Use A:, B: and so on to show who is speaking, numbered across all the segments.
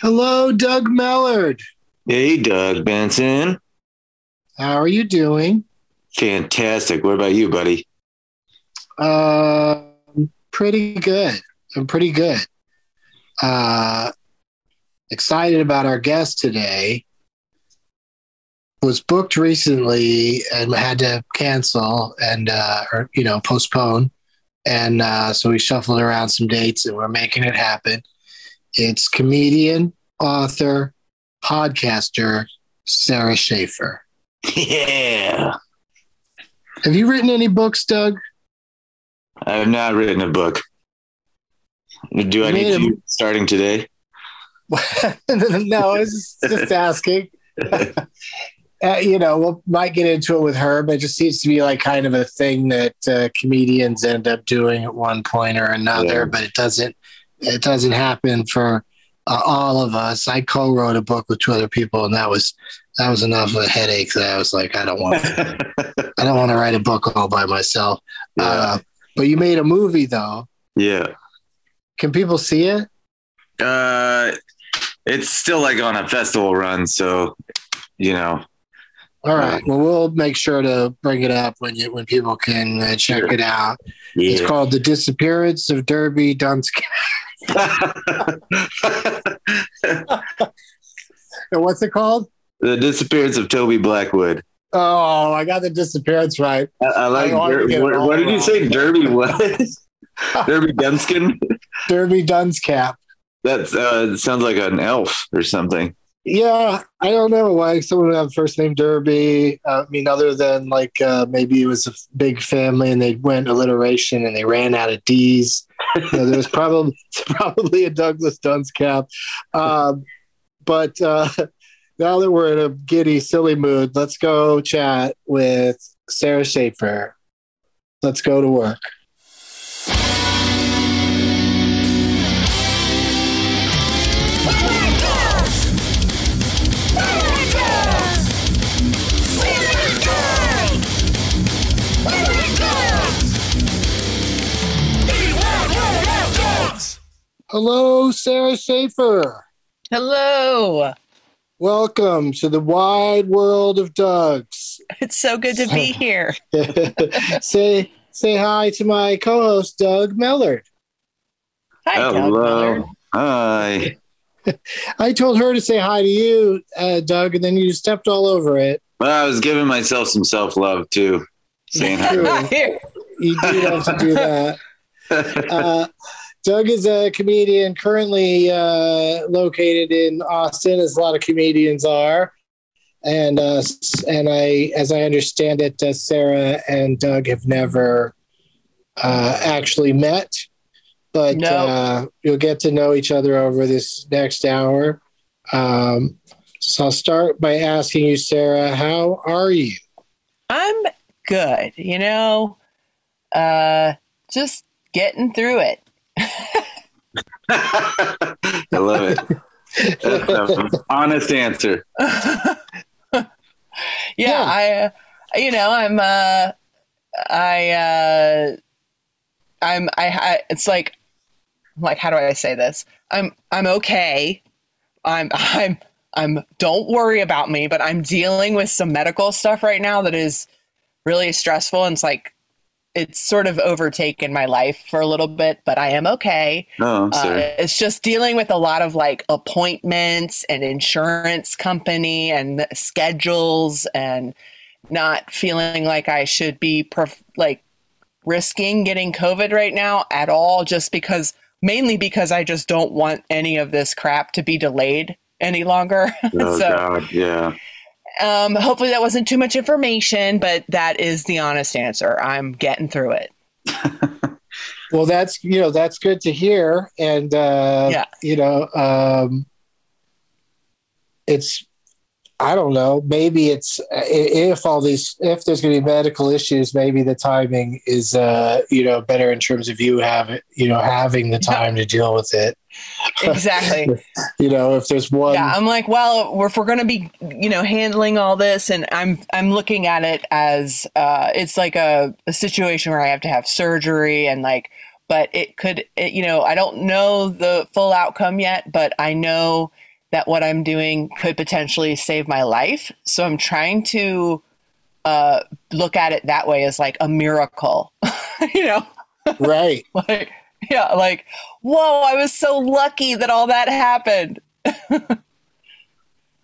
A: Hello, Doug Mellard.
B: Hey, Doug Benson.
A: How are you doing?
B: Fantastic. What about you, buddy?
A: Uh, pretty good. I'm pretty good. Uh, excited about our guest today. Was booked recently and had to cancel and uh, or you know postpone, and uh, so we shuffled around some dates and we're making it happen. It's comedian, author, podcaster Sara Schaefer.
B: Yeah.
A: Have you written any books, Doug?
B: I have not written a book. Do I need to a... starting today?
A: no, I was just asking. uh, you know, we we'll, might get into it with her, but it just seems to be like kind of a thing that uh, comedians end up doing at one point or another. Yeah. But it doesn't. It doesn't happen for uh, all of us. I co-wrote a book with two other people, and that was that was enough of a headache that I was like, I don't want, I don't want to write a book all by myself. Yeah. Uh, but you made a movie though.
B: Yeah.
A: Can people see it?
B: Uh, it's still like on a festival run, so you know.
A: All right. Well, we'll make sure to bring it up when you when people can uh, check sure. it out. Yeah. It's called "The Disappearance of Derby Dunsky." what's it called?
B: The Disappearance of Toby Blackwood.
A: Oh, I got the disappearance right.
B: I, I like. I Der- what, what did you say? Derby what? Derby Dunskin.
A: Derby Dunscap.
B: That uh, sounds like an elf or something.
A: Yeah, I don't know why someone would have first name Derby. Uh, I mean, other than like uh, maybe it was a big family and they went alliteration and they ran out of D's. You know, there was probably probably a Douglas Dunscap. Um, but uh, now that we're in a giddy, silly mood, let's go chat with Sara Schaefer. Let's go to work. Hello, Sara Schaefer.
C: Hello.
A: Welcome to the wide world of Doug's.
C: It's so good to be here.
A: say say hi to my co-host Doug Mellard.
C: Hi, Hello. Doug Mellard.
B: Hi.
A: I told her to say hi to you, uh, Doug, and then you stepped all over it.
B: Well, I was giving myself some self love too, saying
A: hi. you do have to do that. Uh, Doug is a comedian currently uh, located in Austin, as a lot of comedians are. And uh, and I, as I understand it, uh, Sarah and Doug have never uh, actually met, but no. Uh, you'll get to know each other over this next hour. Um, so I'll start by asking you, Sarah, how are you?
C: I'm good. You know, uh, just getting through it.
B: I love it. honest answer.
C: yeah, yeah, I, uh, you know, I'm, uh, I, uh, I'm, I, I, it's like, like, how do I say this? I'm, I'm okay. I'm, I'm, I'm, don't worry about me, but I'm dealing with some medical stuff right now that is really stressful. And it's like, it's sort of overtaken my life for a little bit, but I am okay.
B: Oh,
C: Uh,
B: sorry.
C: it's just dealing with a lot of like appointments and insurance company and schedules and not feeling like I should be perf- like risking getting COVID right now at all, just because mainly because I just don't want any of this crap to be delayed any longer.
B: oh
C: so
B: God, yeah.
C: Um, hopefully that wasn't too much information, but that is the honest answer. I'm getting through it.
A: Well, that's you know that's good to hear, and uh,
C: Yeah.
A: you know, um, it's I don't know. Maybe it's if all these if there's going to be medical issues, maybe the timing is uh, you know better in terms of you have you know having the time to deal with it.
C: Exactly.
A: You know, if there's one,
C: yeah i'm like well if we're going to be you know handling all this and i'm i'm looking at it as uh it's like a, a situation where i have to have surgery and like but it could it, you know i don't know the full outcome yet but i know that what i'm doing could potentially save my life so i'm trying to uh look at it that way as like a miracle you know
A: right?
C: like yeah like whoa i was so lucky that all that happened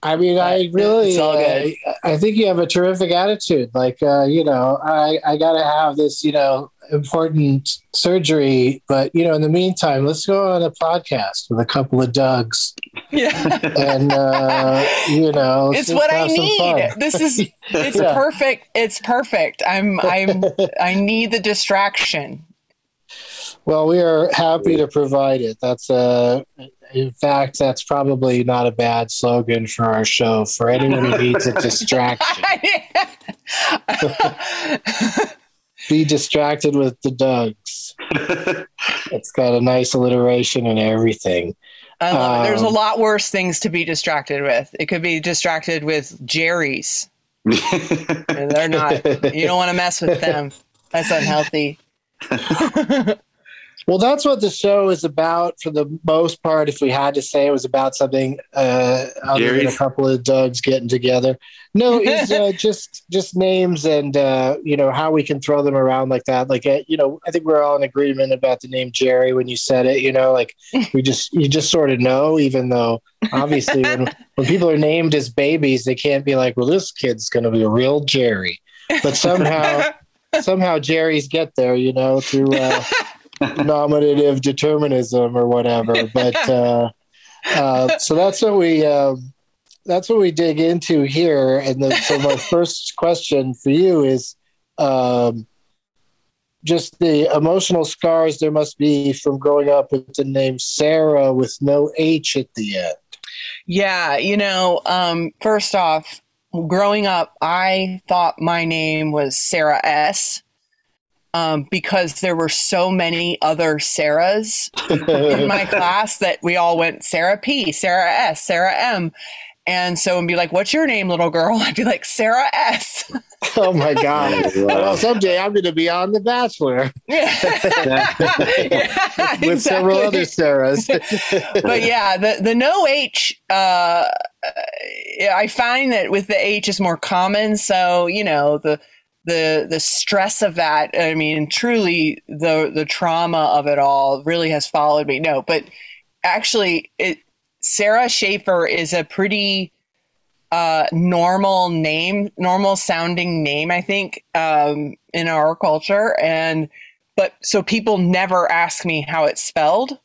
A: I mean, I really,
C: It's all good.
A: uh, I think you have a terrific attitude. Like, uh, you know, I, I got to have this, you know, important surgery, but you know, in the meantime, let's go on a podcast with a couple of Dougs,
C: yeah
A: and uh, you know,
C: it's what I need. This is it's
A: Yeah.
C: perfect. It's perfect. I'm I'm I need the distraction.
A: Well, we are happy to provide it. That's uh in fact, that's probably not a bad slogan for our show. For anyone who needs a distraction, be distracted with the Dougs. It's got a nice alliteration and everything.
C: I love it. There's a
A: Um,
C: lot worse things to be distracted with. It could be distracted with Jerry's. And they're not. You don't want to mess with them. That's unhealthy.
A: Well, that's what the show is about for the most part. If we had to say it was about something uh, other than a couple of Dougs getting together, no, it's uh, just just names and uh, you know how we can throw them around like that. Like uh, you know, I think we're all in agreement about the name Jerry when you said it. You know, like we just you just sort of know, even though obviously when, when people are named as babies, they can't be like, well, this kid's going to be a real Jerry, but somehow somehow Jerry's get there, you know, through. Uh, nominative determinism or whatever. But uh, uh, so that's what we um, that's what we dig into here. And then, so my first question for you is um, just the emotional scars there must be from growing up with the name Sarah with no H at the end.
C: Yeah, you know, um, first off, growing up, I thought my name was Sarah S. Um, because there were so many other Sarahs in my class that we all went Sarah P, Sarah S, Sarah M. And so and be like, what's your name, little girl? I'd be like, Sarah S.
A: oh my God.
B: Wow.
A: Well, someday I'm going to be on The Bachelor
C: yeah,
A: with several other Sarahs.
C: but yeah, the the no H. Uh, I find that with the H is more common. So you know the the the stress of that. I mean, truly the the trauma of it all really has followed me. No, but actually, it Sara Schaefer is a pretty uh, normal name, normal sounding name. I think um, in our culture and. But so people never ask me how it's spelled.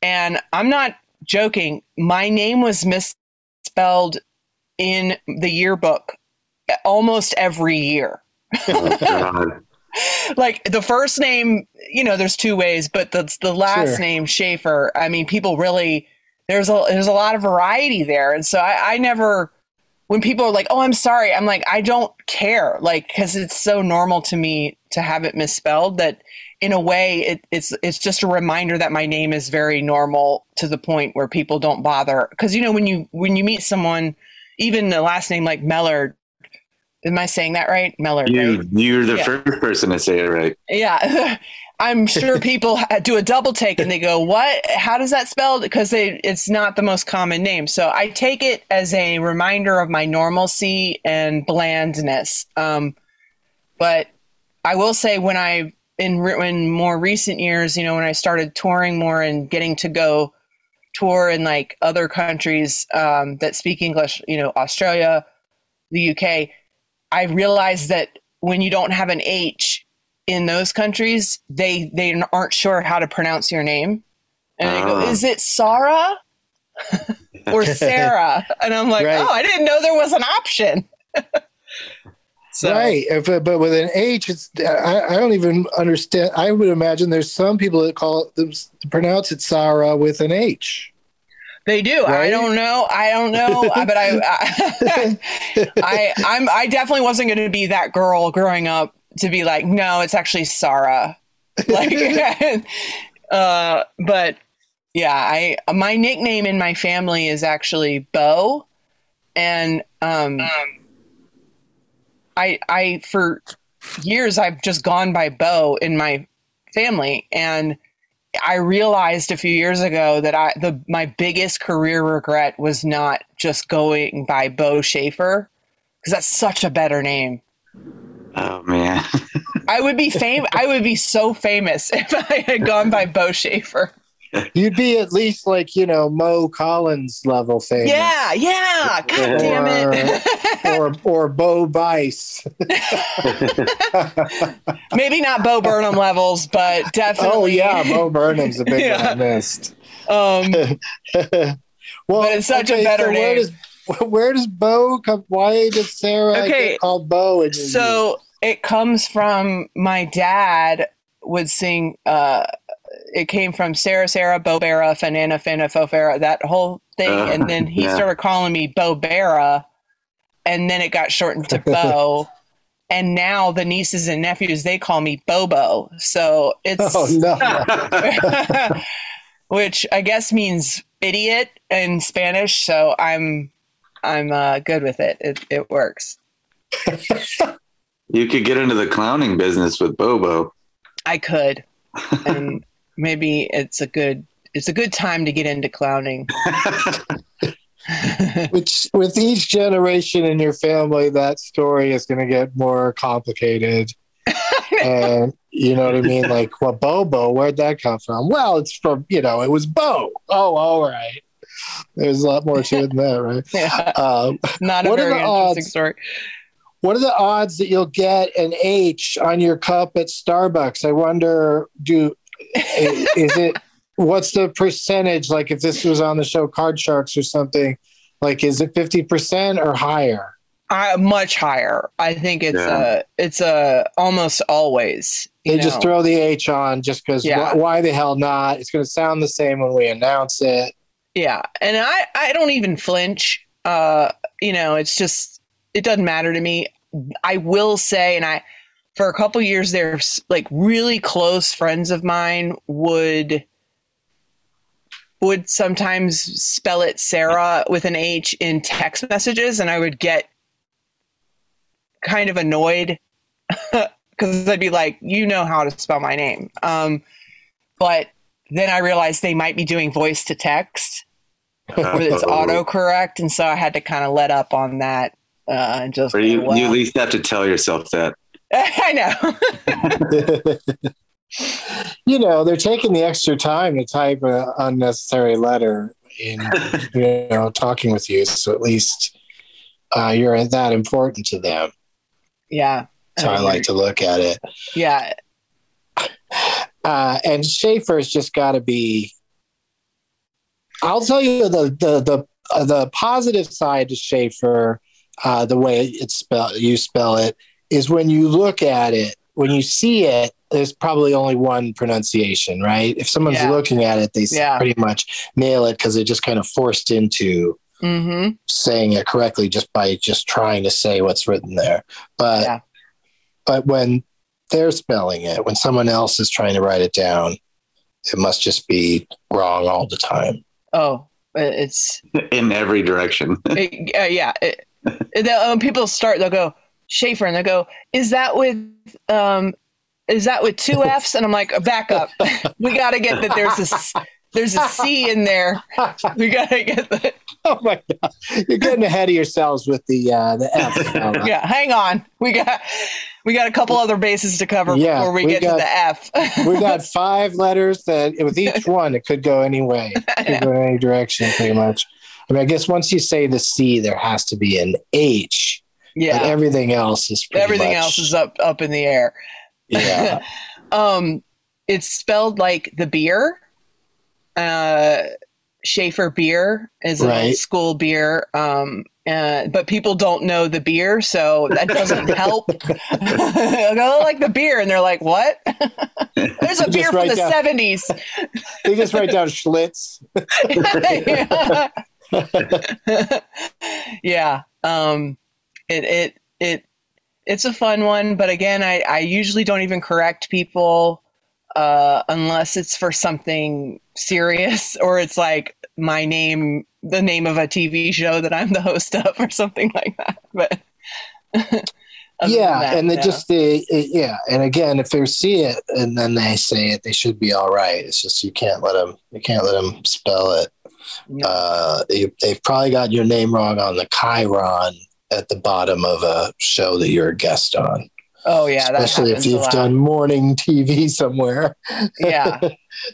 C: And I'm not joking. My name was misspelled in the yearbook almost every year.
B: Oh,
C: Like the first name, you know, there's two ways, but the the last
A: Sure.
C: name Schaefer. I mean, people really there's a there's a lot of variety there, and so I, I never. When people are like, "Oh, I'm sorry," I'm like, I don't care, like because it's so normal to me to have it misspelled that, in a way, it, it's it's just a reminder that my name is very normal to the point where people don't bother. Because you know, when you when you meet someone, even the last name like Mellard, am I saying that right? Right?
B: You, you're the
C: Yeah.
B: first person to say it right.
C: Yeah, I'm sure people do a double take and they go, "What? How does that spell?" Because it's not the most common name. So I take it as a reminder of my normalcy and blandness. Um, but I will say, when I in in more recent years, you know, when I started touring more and getting to go tour in like other countries um, that speak English, you know, Australia, the UK, I realized that when you don't have an H in those countries, they they aren't sure how to pronounce your name, and they go,
B: Ah.
C: "Is it Sarah or Sarah?" And I'm like,
A: Right.
C: "Oh, I didn't know there was an option." so,
A: Right, if, uh, but with an H, it's I, I don't even understand. I would imagine there's some people that call it pronounce it Sarah with an H.
C: They do. I don't know. I don't know. but I, I, I, I'm, I definitely wasn't going to be that girl growing up to be like, no, it's actually Sarah. Like, uh, but yeah, I, my nickname in my family is actually Bo, and um, I, I for years I've just gone by Bo in my family, and I realized a few years ago that I the my biggest career regret was not just going by Bo Schaefer because that's such a better name.
B: Oh man.
C: I would be fam- I would be so famous if I had gone by Bo Schaefer.
A: You'd be at least like you know Mo Collins level famous.
C: Yeah, yeah. God damn it.
A: or or Bo Bice.
C: Maybe not Bo Burnham levels, but definitely.
A: Oh yeah, Bo Burnham's a big
C: Yeah.
A: one I missed.
C: Um,
A: well,
C: But it's such a better
A: Where
C: name.
A: does where does Bo come? Why does Sarah
C: Okay,
A: get called Bo?
C: so it comes from my dad would sing uh it came from Sarah Sarah Bobera Fanana Fana Fofera that whole thing
B: Uh,
C: and then he
B: yeah.
C: started calling me Bobera and then it got shortened to Bo and now the nieces and nephews they call me Bobo so it's
A: Oh no!
C: which I guess means idiot in Spanish so I'm I'm uh, good with it it it works
B: you could get into the clowning business with Bobo.
C: I could, and maybe it's a good it's a good time to get into clowning.
A: Which with each generation in your family, that story is going to get more complicated. and you know what I mean? Like, well, Bobo, where'd that come from? Well, it's from you know, it was Bo. Oh, all right. There's a lot more to it than that, right?
C: Yeah,
A: Um,
C: not a
A: What are
C: very
A: the
C: interesting
A: odds?
C: story.
A: what are the odds that you'll get an H on your cup at Starbucks? I wonder. Do is it? What's the percentage? Like, if this was on the show Card Sharks or something, like, is it fifty percent or higher?
C: I, much higher. I think it's
B: Yeah.
C: a it's a almost always. you
A: They just throw the H on just because.
C: Yeah.
A: Why, why the hell not? It's going to sound the same when we announce it.
C: yeah, and I I don't even flinch. Uh, you know, it's just it doesn't matter to me. I will say, and I for a couple years there's like really close friends of mine would would sometimes spell it Sarah with an H in text messages, and I would get kind of annoyed because I'd be like, you know how to spell my name. Um, but then I realized they might be doing voice to text where it's autocorrect, and so I had to kind of let up on that uh, and just
B: you, you at least have to tell yourself that.
C: I know.
A: you know, they're taking the extra time to type an unnecessary letter in, you know, talking with you. So at least uh, you're that important to them.
C: yeah.
A: So I like to look at it.
C: Yeah.
A: Uh, and Schaefer's just got to be. I'll tell you the the the uh, the positive side to Schaefer, uh, the way it's spelled, you spell it, is when you look at it, when you see it. There's probably only one pronunciation, right? If someone's
C: Yeah.
A: looking at it, they s-
C: Yeah.
A: pretty much nail it because they're just kind of forced into
C: Mm-hmm.
A: saying it correctly just by just trying to say what's written there. But
C: Yeah.
A: but when they're spelling it, when someone else is trying to write it down, it must just be wrong all the time.
C: Oh, it's
B: in every direction.
C: it, uh, yeah. It, it- um, people start. They'll go Schaefer, and they go, "Is that with um, is that with two F's?" And I'm like, "Back up. we got to get that. There's a there's a C in there. We got to get that."
A: oh my god, you're getting ahead of yourselves with the uh, the F.
C: yeah, hang on. We got we got a couple other bases to cover yeah, before we, we get got, to the F.
A: we got five letters that with each one it could go any way, it could go any direction, pretty much. I mean, I guess once you say the C, there has to be an H. Yeah. But everything else is
C: everything
A: much,
C: else is up up in the air.
A: Yeah.
C: um, it's spelled like the beer. Uh, Schaefer beer is an right. old school beer. Um, uh, but people don't know the beer, so that doesn't help. Go like the beer, and they're like, "What?" There's a beer from the down, '70s.
A: they just write down Schlitz.
C: yeah. Um, it it it it's a fun one, but again, I I usually don't even correct people uh, unless it's for something serious or it's like my name, the name of a TV show that I'm the host of or something like that. But
A: yeah, that, and they just they, yeah, and again, if they see it and then they say it, they should be all right. It's just you can't let them you can't let them spell it. Uh, they, they've probably got your name wrong on the chyron at the bottom of a show that you're a guest on.
C: Oh yeah,
A: especially if you've done morning TV somewhere.
C: yeah,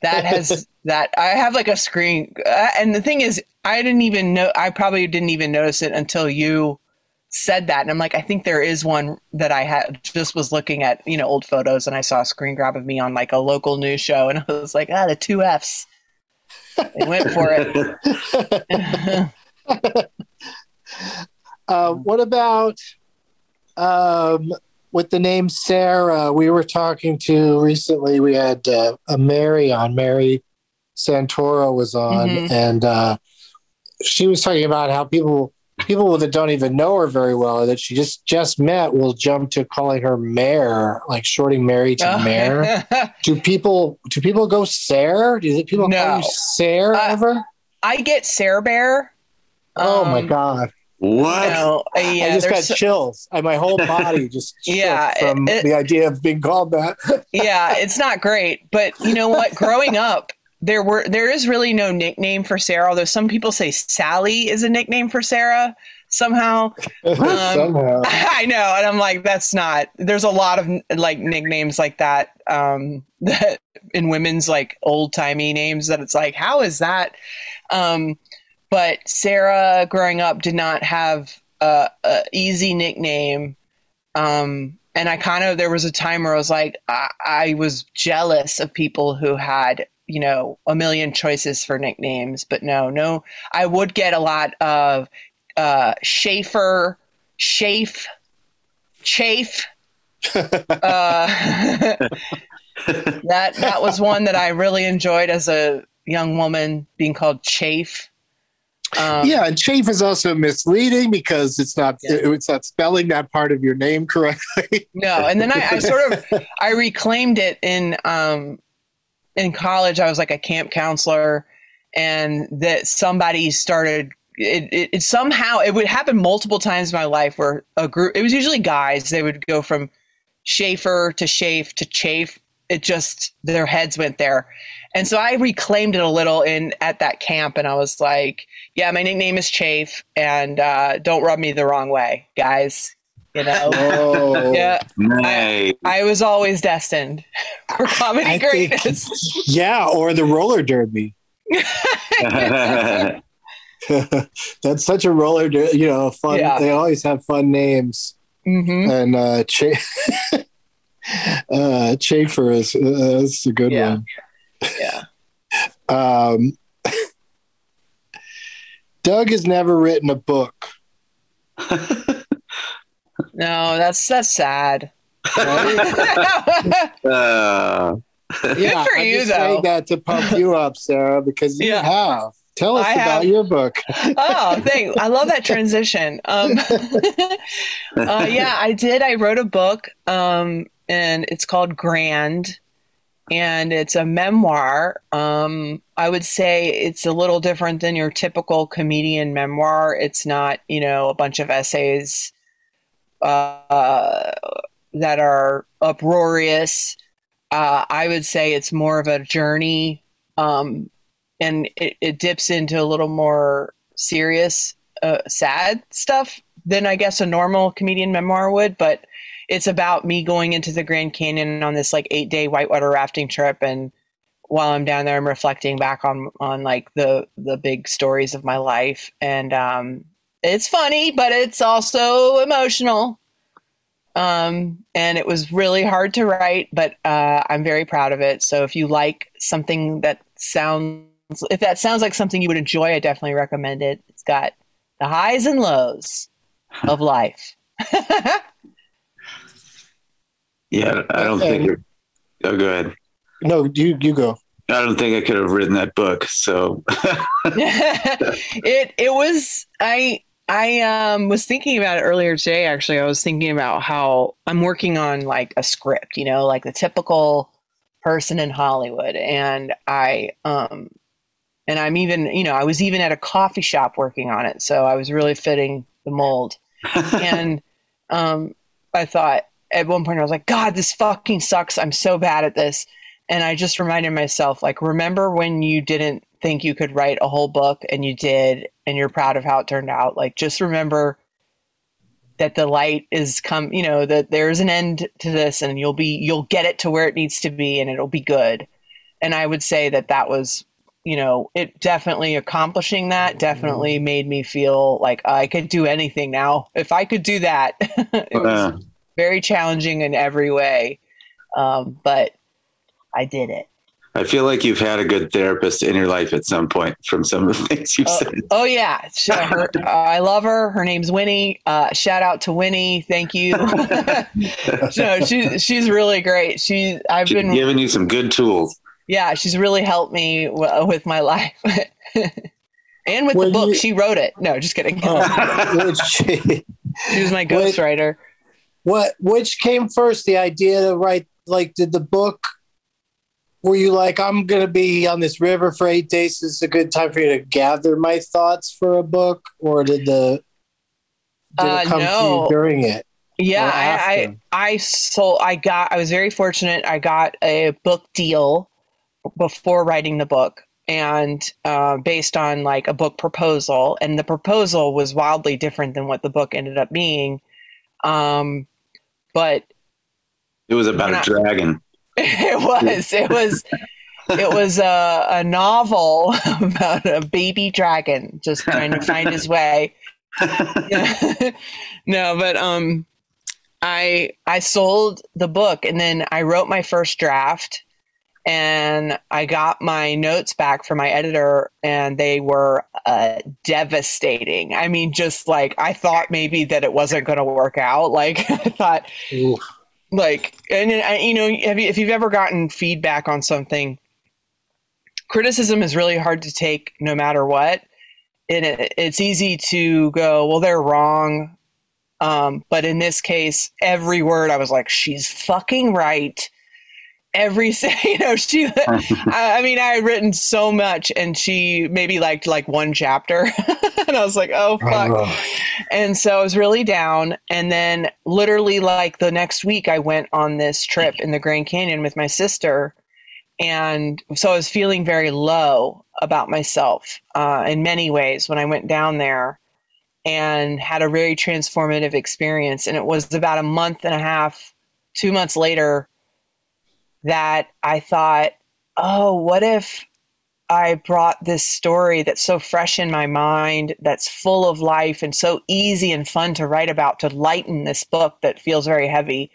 C: that has that. I have like a screen, uh, and the thing is, I didn't even know. I probably didn't even notice it until you said that, and I'm like, I think there is one that I had just was looking at, you know, old photos, and I saw a screen grab of me on like a local news show, and I was like, ah, the two Fs. They went for it.
A: uh, what about? Um, with the name Sarah, we were talking to recently. We had uh, a Mary on. Mary Santoro was on, mm-hmm. and uh, she was talking about how people people that don't even know her very well that she just just met will jump to calling her Mare, like shorting Mary to oh. Mare. do people do people go Sarah? Do people no. call you Sarah uh, ever?
C: I get Sarah Bear.
A: Oh my um, god!
B: What?
C: You uh,
A: yeah, I just got so, chills. And my whole body just yeah from it, the idea of being called that.
C: yeah, it's not great, but you know what? Growing up, there were there is really no nickname for Sarah. Although some people say Sally is a nickname for Sarah somehow. Um, somehow. I know, and I'm like, that's not. There's a lot of like nicknames like that um, that in women's like old timey names that it's like, how is that? Um, but Sarah, growing up, did not have a, a easy nickname. Um, and I kind of there was a time where I was like, I, I was jealous of people who had you know a million choices for nicknames, but no, no, I would get a lot of uh, Schaefer, Chafe, Chafe. uh, that that was one that I really enjoyed as a young woman being called Chafe.
A: Um, yeah, and chafe is also misleading because it's not yeah. it's not spelling that part of your name correctly.
C: no, and then I, I, sort of I reclaimed it in um, in college. I was like a camp counselor, and that somebody started. It, it, it somehow it would happen multiple times in my life where a group it was usually guys they would go from Schaefer to Chafe to Chafe it just their heads went there and so I reclaimed it a little in at that camp, and I was like, "Yeah, my nickname is Chafe, and uh, don't rub me the wrong way, guys." You know,
A: oh,
C: yeah. I, I, was always destined for comedy I greatness.
A: Think, yeah, or the roller derby. That's such a roller, der- you know, fun. Yeah. They always have fun names.
C: Mm-hmm.
A: And uh, Ch- uh, Chafer is uh, that's a good
C: yeah.
A: one.
C: Yeah.
A: um, Doug has never written a book.
C: no, that's that's sad.
B: uh.
A: Yeah,
C: for
A: I'm
C: you
A: just
C: though.
A: Saying that to pump you up, Sarah, because you yeah. have. Tell us I about have, your book.
C: oh, thank! I love that transition. Um, uh, yeah, I did. I wrote a book, um, and it's called Grand and it's a memoir. Um, I would say it's a little different than your typical comedian memoir. It's not, you know, a bunch of essays uh, that are uproarious. Uh, I would say it's more of a journey, um, and it, it, dips into a little more serious, uh, sad stuff than I guess a normal comedian memoir would. But it's about me going into the Grand Canyon on this like eight day whitewater rafting trip and while I'm down there, I'm reflecting back on on like the the big stories of my life, and um, it's funny, but it's also emotional. Um, and it was really hard to write, but uh, I'm very proud of it. So if you like something that sounds, if that sounds like something you would enjoy, I definitely recommend it. It's got the highs and lows of life.
B: yeah, I don't think. Oh, go ahead.
A: No, you you go.
B: I don't think I could have written that book. So
C: it it was I I um was thinking about it earlier today actually. I was thinking about how I'm working on like a script, you know, like the typical person in Hollywood and I um and I'm even, you know, I was even at a coffee shop working on it. So I was really fitting the mold. and um I thought at one point I was like, God, this fucking sucks. I'm so bad at this and I just reminded myself, like, remember when you didn't think you could write a whole book and you did, and you're proud of how it turned out? Like, just remember that the light is come, you know, that there's an end to this and you'll be, you'll get it to where it needs to be and it'll be good. And I would say that that was, you know, it definitely accomplishing that definitely mm-hmm. made me feel like I could do anything now. If I could do that, it was very challenging in every way. Um, but I did it.
B: I feel like you've had a good therapist in your life at some point from some of the things you've
C: oh,
B: said.
C: Oh yeah, her, uh, I love her. Her name's Winnie. Uh, shout out to Winnie. Thank you. no, she, she's really great. She I've she's been
B: giving you some good tools.
C: Yeah, she's really helped me w- with my life. and with when the book, you, she wrote it. No, just kidding. Oh, she, she was my ghostwriter.
A: What which came first? The idea to write like did the book were you like, I'm going to be on this river for eight days? Is a good time for you to gather my thoughts for a book, or did the did uh, it come no. to you during it?
C: Yeah, I, I I sold. I got. I was very fortunate. I got a book deal before writing the book, and uh, based on like a book proposal, and the proposal was wildly different than what the book ended up being. Um, but
B: it was about a dragon.
C: it was. It was. It was a, a novel about a baby dragon just trying to find his way. no, but um, I I sold the book and then I wrote my first draft and I got my notes back from my editor, and they were uh, devastating. I mean, just like I thought maybe that it wasn't going to work out. Like I thought, Oof like and you know have you, if you've ever gotten feedback on something criticism is really hard to take no matter what and it, it's easy to go well they're wrong um, but in this case every word i was like she's fucking right every you know she I, mean i had written so much and she maybe liked like one chapter. And i was like oh fuck. Oh. and so i was really down. And then literally like the next week i went on this trip in the grand canyon with my sister. And so i was feeling very low about myself uh, in many ways when i went down there and had a very transformative experience. And it was about a month and a half two months later that I thought, oh, what if I brought this story that's so fresh in my mind, that's full of life and so easy and fun to write about to lighten this book that feels very heavy.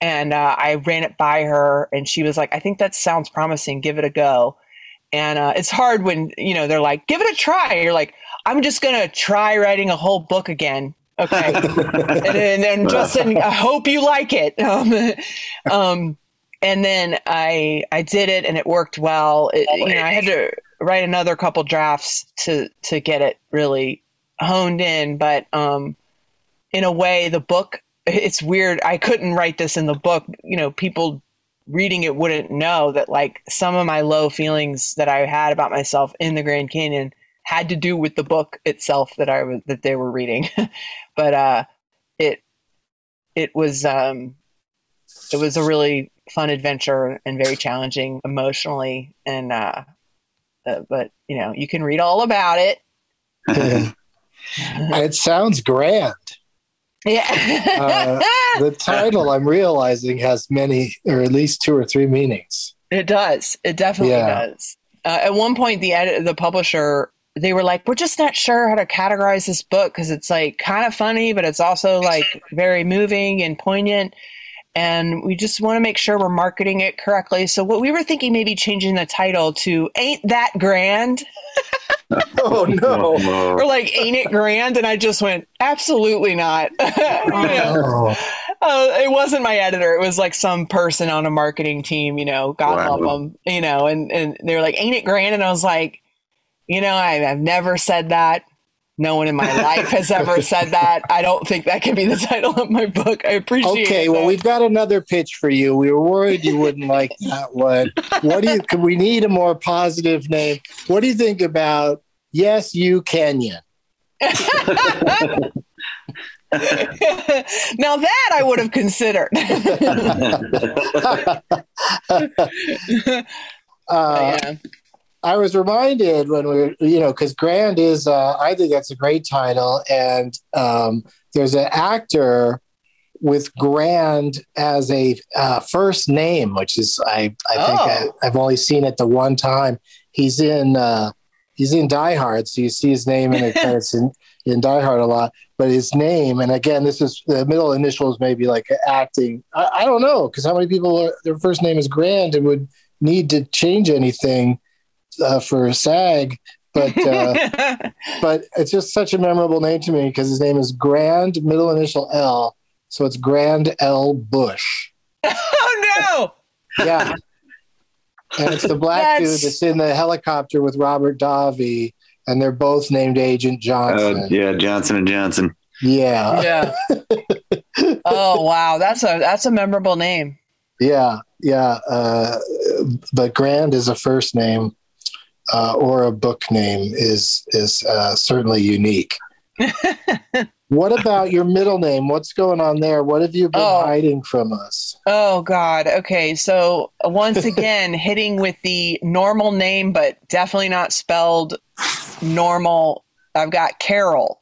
C: And uh, I ran it by her, and she was like, I think that sounds promising. Give it a go. And uh, it's hard when, you know, they're like, give it a try. You're like, I'm just going to try writing a whole book again. Okay. and then, Justin, I hope you like it. Um, um, and then I I did it and it worked well. It, you know, I had to write another couple drafts to to get it really honed in, but um, in a way, the book it's weird. I couldn't write this in the book. You know, people reading it wouldn't know that like some of my low feelings that I had about myself in the Grand Canyon had to do with the book itself that I was that they were reading. but uh, it it was um, it was a really fun adventure and very challenging emotionally and uh, uh, but you know you can read all about it
A: it sounds grand.
C: Yeah.
A: uh, the title I'm realizing has many, or at least two or three meanings.
C: It does. It definitely yeah. does. Uh, at one point, the edit, the publisher, they were like, "We're just not sure how to categorize this book because it's like kind of funny, but it's also like very moving and poignant." And we just want to make sure we're marketing it correctly. So, what we were thinking, maybe changing the title to "Ain't That Grand."
A: oh no!
C: or like, "Ain't It Grand?" And I just went, "Absolutely not." oh. Uh, it wasn't my editor. It was like some person on a marketing team, you know, God wow. love them, you know, and, and they were like, ain't it grand? And I was like, you know, I, I've never said that. No one in my life has ever said that. I don't think that could be the title of my book. I appreciate it.
A: Okay, well, we've got another pitch for you. We were worried you wouldn't like that one. What do you, can we need a more positive name? What do you think about Yes, You Canyon?
C: now that I would have considered.
A: uh, yeah. I was reminded when we were, you know, because Grand is, uh, I think that's a great title. And um, there's an actor with Grand as a uh, first name, which is, I, I oh. think I, have only seen it the one time. He's in, uh, he's in Die Hard. So you see his name in the credits in, in Die Hard a lot but his name, and again, this is the middle initials, maybe like acting. I, I don't know because how many people are, their first name is Grand and would need to change anything uh, for SAG, but uh, but it's just such a memorable name to me because his name is Grand, middle initial L, so it's Grand L Bush.
C: Oh
A: no! yeah, and it's the black that's... dude that's in the helicopter with Robert Davi and they're both named Agent Johnson.
B: Uh, yeah, Johnson and Johnson.
A: Yeah.
C: Yeah. oh wow, that's a that's a memorable name.
A: Yeah, yeah. Uh, but Grand is a first name, uh, or a book name is is uh, certainly unique. what about your middle name? What's going on there? What have you been oh. hiding from us?
C: Oh God. Okay, so once again, hitting with the normal name, but definitely not spelled normal. I've got Carol.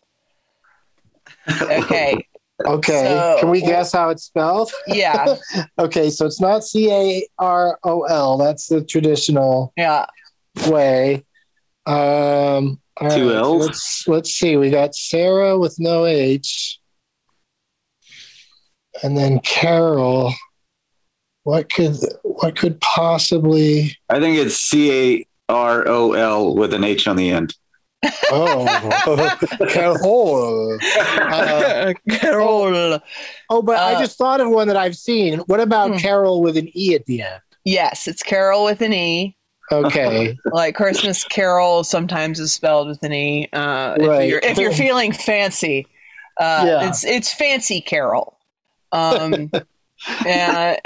C: Okay.
A: okay. So, Can we guess how it's spelled?
C: Yeah.
A: okay, so it's not C A R O L. That's the traditional
C: yeah
A: way. Um,
B: Two right, L's.
A: Let's let's see. We got Sarah with no H, and then Carol. What could what could possibly?
B: I think it's C A R O L with an H on the end.
A: oh, Carol. Uh, Carol. Oh, but uh, I just thought of one that I've seen. What about hmm. Carol with an E at the end?
C: Yes, it's Carol with an E.
A: Okay.
C: like Christmas Carol sometimes is spelled with an E. Uh, right. if, you're, if you're feeling fancy, uh, yeah. it's it's fancy Carol. Um, yeah.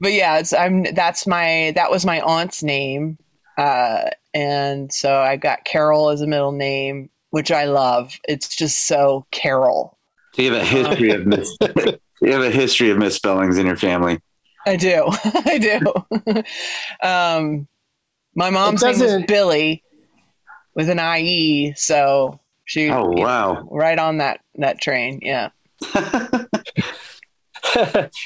C: but yeah, it's I'm that's my that was my aunt's name, uh, and so I got Carol as a middle name, which I love. It's just so Carol.
B: So you have a history of mis- you have a history of misspellings in your family.
C: I do, I do. um, my mom's name was Billy with an IE, so she.
B: Oh wow!
C: Know, right on that that train, yeah.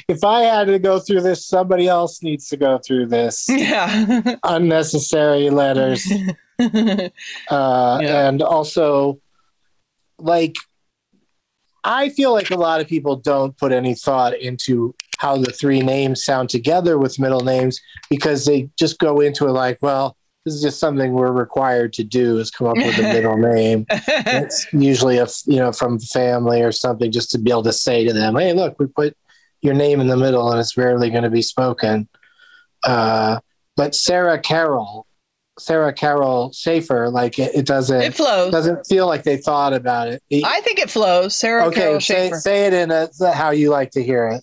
A: if I had to go through this, somebody else needs to go through this.
C: Yeah.
A: unnecessary letters. uh, yeah. And also, like, I feel like a lot of people don't put any thought into how the three names sound together with middle names because they just go into it like, well, this is just something we're required to do is come up with a middle name. it's usually a you know from family or something just to be able to say to them, "Hey, look, we put your name in the middle and it's rarely going to be spoken. Uh, but Sarah Carol, Sarah Carol Schaefer, like it, it, doesn't
C: it flows.
A: Doesn't feel like they thought about it.
C: I think it flows. Sarah okay, Carol
A: say,
C: Schaefer.
A: Say it in a, how you like to hear it.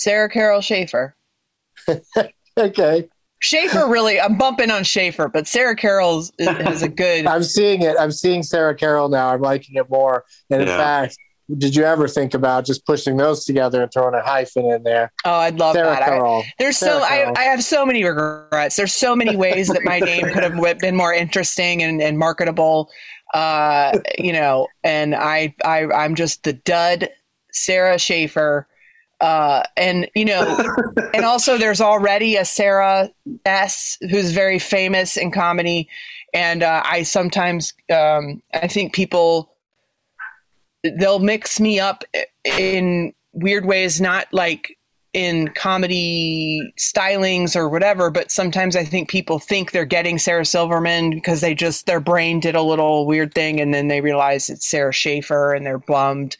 C: Sarah Carol Schaefer.
A: okay.
C: Schaefer really, I'm bumping on Schaefer, but Sarah Carol has a good.
A: I'm seeing it. I'm seeing Sarah Carroll now. I'm liking it more. And in yeah. fact, did you ever think about just pushing those together and throwing a hyphen in there?
C: Oh, I'd love Sarah that. I, there's Sarah so I, I, have so many regrets. There's so many ways that my name could have been more interesting and, and marketable. Uh, you know, and I, I, I'm just the dud, Sara Schaefer. Uh, and you know, and also there's already a Sarah S who's very famous in comedy, and uh, I sometimes um, I think people they'll mix me up in weird ways, not like in comedy stylings or whatever, but sometimes I think people think they're getting Sarah Silverman because they just their brain did a little weird thing and then they realize it's Sara Schaefer and they're bummed.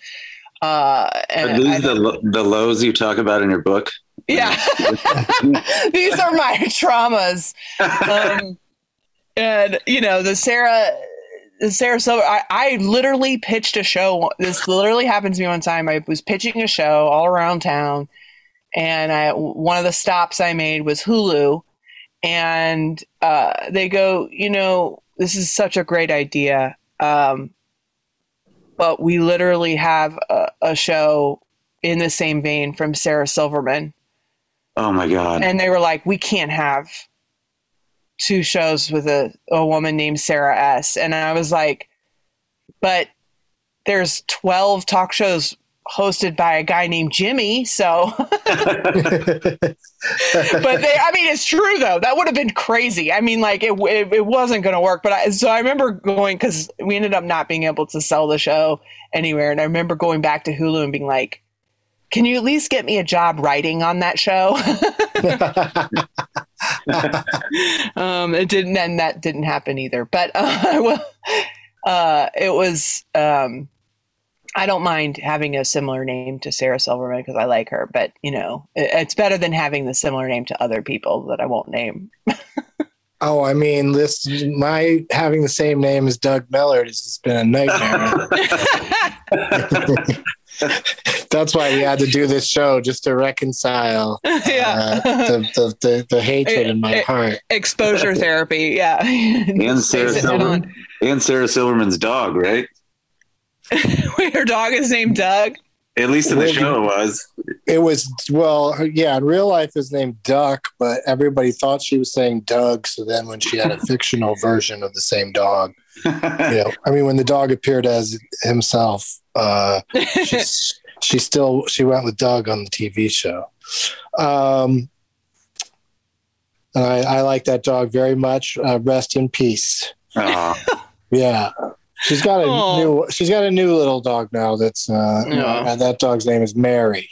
C: Uh, and
B: Are these the, the lows you talk about in your book?
C: Yeah, these are my traumas. Um, and you know the Sarah the Sarah Silver, I, I literally pitched a show. This literally happened to me one time. I was pitching a show all around town, and I, one of the stops I made was Hulu, and uh, they go, you know, this is such a great idea, um, but we literally have a, a show in the same vein from Sarah Silverman.
B: Oh my god!
C: And they were like, we can't have two shows with a, a woman named Sarah S. And I was like, but there's 12 talk shows hosted by a guy named Jimmy. So, but they, I mean, it's true though. That would have been crazy. I mean, like it, it, it wasn't going to work. But I, so I remember going because we ended up not being able to sell the show anywhere. And I remember going back to Hulu and being like, can you at least get me a job writing on that show? um, it didn't, and that didn't happen either. But uh, well, uh, it was. Um, I don't mind having a similar name to Sarah Silverman because I like her, but you know, it, it's better than having the similar name to other people that I won't name.
A: oh, I mean, this my having the same name as Doug Mellard has just been a nightmare. That's why we had to do this show just to reconcile yeah. uh, the, the, the, the, hatred in my heart.
C: Exposure therapy, yeah.
B: And Sarah, Silverman, and Sarah Silverman's dog, right?
C: Wait, her dog is named Doug?
B: At least in the show it was.
A: It was well, yeah. In real life, is named Duck, but everybody thought she was saying Doug. So then, when she had a fictional version of the same dog, you know, I mean, when the dog appeared as himself, uh, she still she went with Doug on the TV show. Um, I, I like that dog very much. Uh, rest in peace. yeah, she's got a Aww. new she's got a new little dog now. That's uh, yeah. that dog's name is Mary.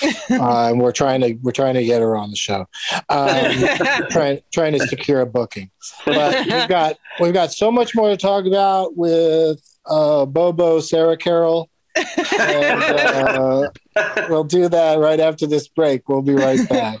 A: uh, and we're trying to we're trying to get her on the show, um, trying trying to secure a booking. But we've got we've got so much more to talk about with uh, Bobo, Sarah Carroll, and uh, we'll do that right after this break. We'll be right back.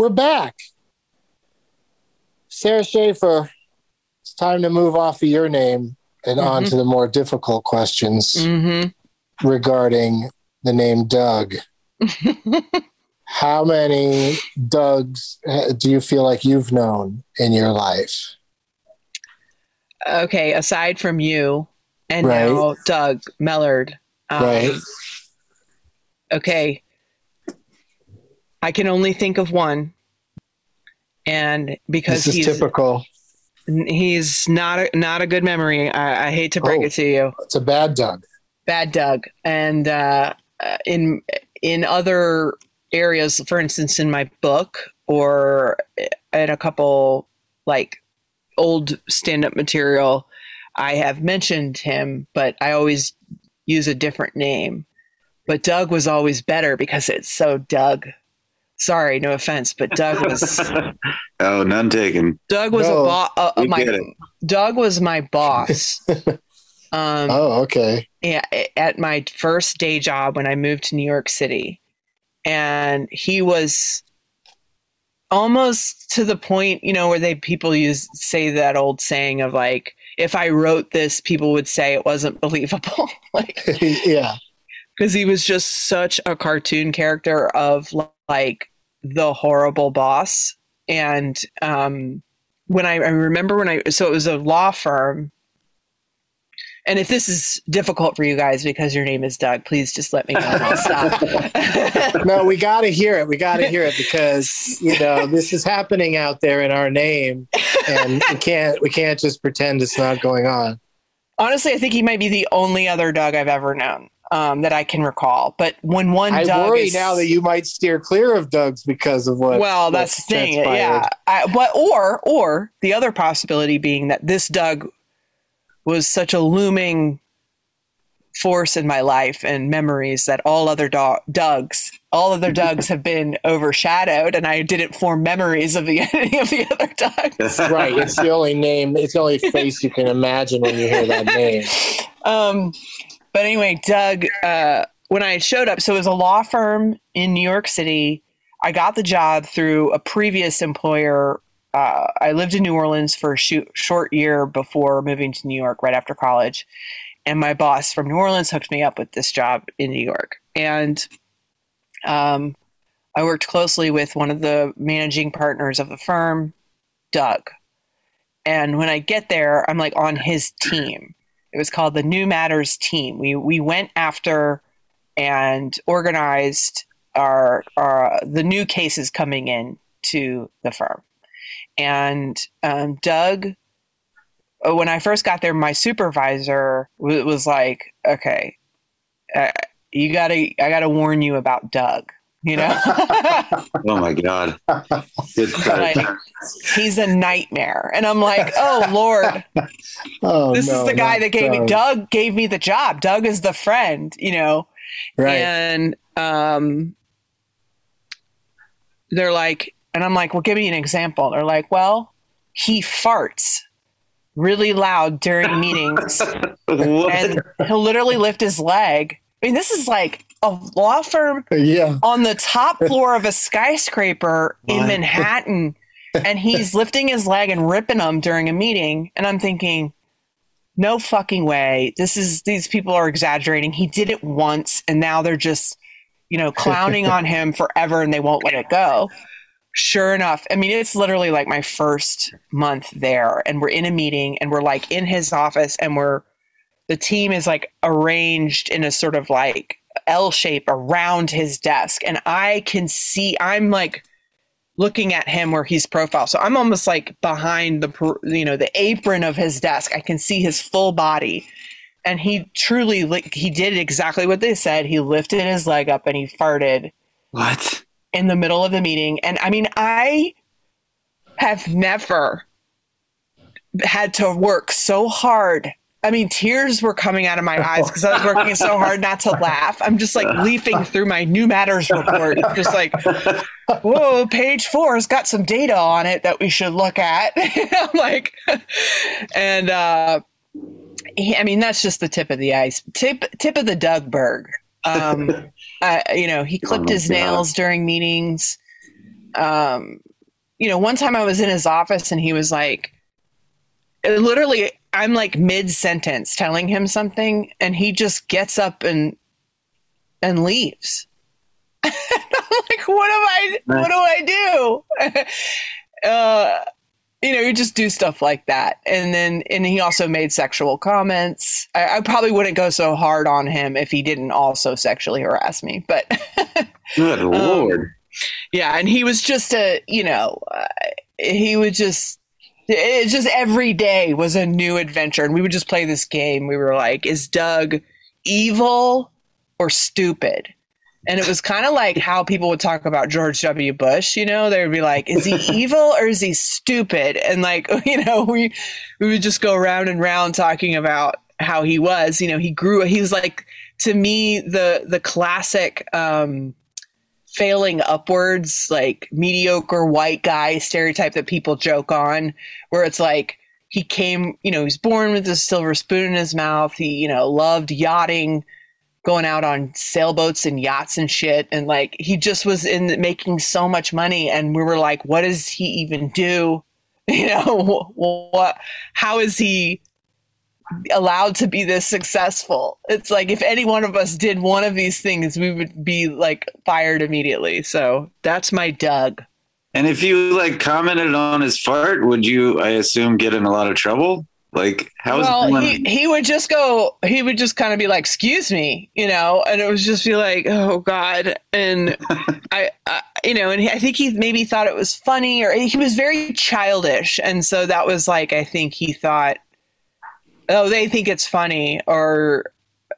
A: We're back. Sara Schaefer, it's time to move off of your name and mm-hmm. on to the more difficult questions mm-hmm. regarding the name Doug. how many Dougs uh, do you feel like you've known in your life?
C: Okay, aside from you and right. now Doug Mellard.
A: Um, right.
C: Okay. I can only think of one. And because
A: this is
C: he's
A: typical.
C: He's not a, not a good memory. I, I hate to break oh, it to you.
A: It's a bad Doug.
C: Bad Doug. And uh, in in other areas, for instance, in my book or in a couple like old stand up material, I have mentioned him, but I always use a different name. But Doug was always better because it's so Doug. Sorry, no offense, but Doug was.
B: oh, none taken.
C: Doug was no, a boss. Uh, uh my Doug was my boss.
A: um, oh, okay.
C: Yeah, at my first day job when I moved to New York City, and he was almost to the point, you know, where they people use say that old saying of like, if I wrote this, people would say it wasn't believable. like,
A: yeah,
C: because he was just such a cartoon character of like the horrible boss. And um, when I, I remember when I, so it was a law firm and if this is difficult for you guys because your name is Doug, please just let me know I'll stop.
A: no, we got to hear it. We got to hear it because you know this is happening out there in our name, and we can't we can't just pretend it's not going on.
C: Honestly, I think he might be the only other Doug I've ever known um, that I can recall. But when one
A: I
C: Doug
A: worry
C: is,
A: now that you might steer clear of Doug's because of what.
C: well, that's the thing,
A: transpired.
C: yeah. I, but or or the other possibility being that this Doug was such a looming force in my life and memories that all other do- Dougs, all other Dougs have been overshadowed, and I didn't form memories of the any of the other Dougs.
A: right. It's the only name. It's the only face you can imagine when you hear that name.
C: Um, but anyway, Doug, uh, when I showed up, so it was a law firm in New York City. I got the job through a previous employer. Uh, I lived in New Orleans for a short year before moving to New York right after college. And my boss from New Orleans hooked me up with this job in New York. And um, I worked closely with one of the managing partners of the firm, Doug. And when I get there, I'm like on his team. It was called the New Matters team. We we went after and organized our our the new cases coming in to the firm. And um, Doug, uh, when I first got there, my supervisor w- was like, "Okay, uh, you gotta I gotta warn you about Doug." You know,
B: Oh my god.
C: Like he's a nightmare, and I'm like, "Oh Lord."
A: Oh,
C: this
A: no,
C: is the guy that gave me
A: Doug.
C: Doug gave me the job. Doug is the friend, you know.
A: Right.
C: And um they're like and I'm like, "Well, give me an example." They're like, "Well, he farts really loud during meetings and he'll literally lift his leg." I mean, this is like a law firm
A: yeah.
C: on the top floor of a skyscraper in Manhattan, and he's lifting his leg and ripping them during a meeting. And I'm thinking, no fucking way. This is these people are exaggerating. He did it once, and now they're just, you know, clowning on him forever, and they won't let it go. Sure enough, I mean, it's literally like my first month there, and we're in a meeting, and we're like in his office, and we're the team is like arranged in a sort of like L shape around his desk. And I can see, I'm like looking at him where he's profile. So I'm almost like behind the, you know, the apron of his desk. I can see his full body. And he truly, like, he did exactly what they said. He lifted his leg up and he farted
B: What?
C: in the middle of the meeting. And I mean, I have never had to work so hard. I mean, tears were coming out of my eyes because I was working so hard not to laugh. I'm just like leafing through my new matters report, just like, whoa, page four has got some data on it that we should look at. I'm like, and uh, he, I mean, that's just the tip of the ice, tip tip of the Dougberg. Um, uh, you know, he clipped
B: my
C: his
B: God.
C: nails during meetings. Um, you know, one time I was in his office and he was like, literally, I'm like mid sentence telling him something, and he just gets up and and leaves. I'm like, what am I, what do I do? uh, you know, you just do stuff like that, and then and he also made sexual comments. I, I probably wouldn't go so hard on him if he didn't also sexually harass me, but.
B: Good
C: Um,
B: lord.
C: Yeah, and he was just a, you know, uh, he would just it just every day was a new adventure and we would just play this game. We were like, is Doug evil or stupid? And it was kind of like how people would talk about George W. Bush, you know, they would be like, is he evil or is he stupid? And like, you know, we we would just go round and round talking about how he was, you know, he grew he was like to me the the classic um failing upwards, like mediocre white guy stereotype that people joke on, where it's like he came, you know, he was born with a silver spoon in his mouth. He, you know, loved yachting, going out on sailboats and yachts and shit. And like he just was in making so much money. And we were like what does he even do? You know what how is he allowed to be this successful? It's like if any one of us did one of these things we would be like fired immediately. So that's my doug
B: and if you like commented on his fart would you i assume get in a lot of trouble? Like how
C: well, he, he would just go he would just kind of be like excuse me you know? And it was just be like oh god. And I, I, you know and he, i think he maybe thought it was funny or he was very childish. And so that was like i think he thought oh they think it's funny or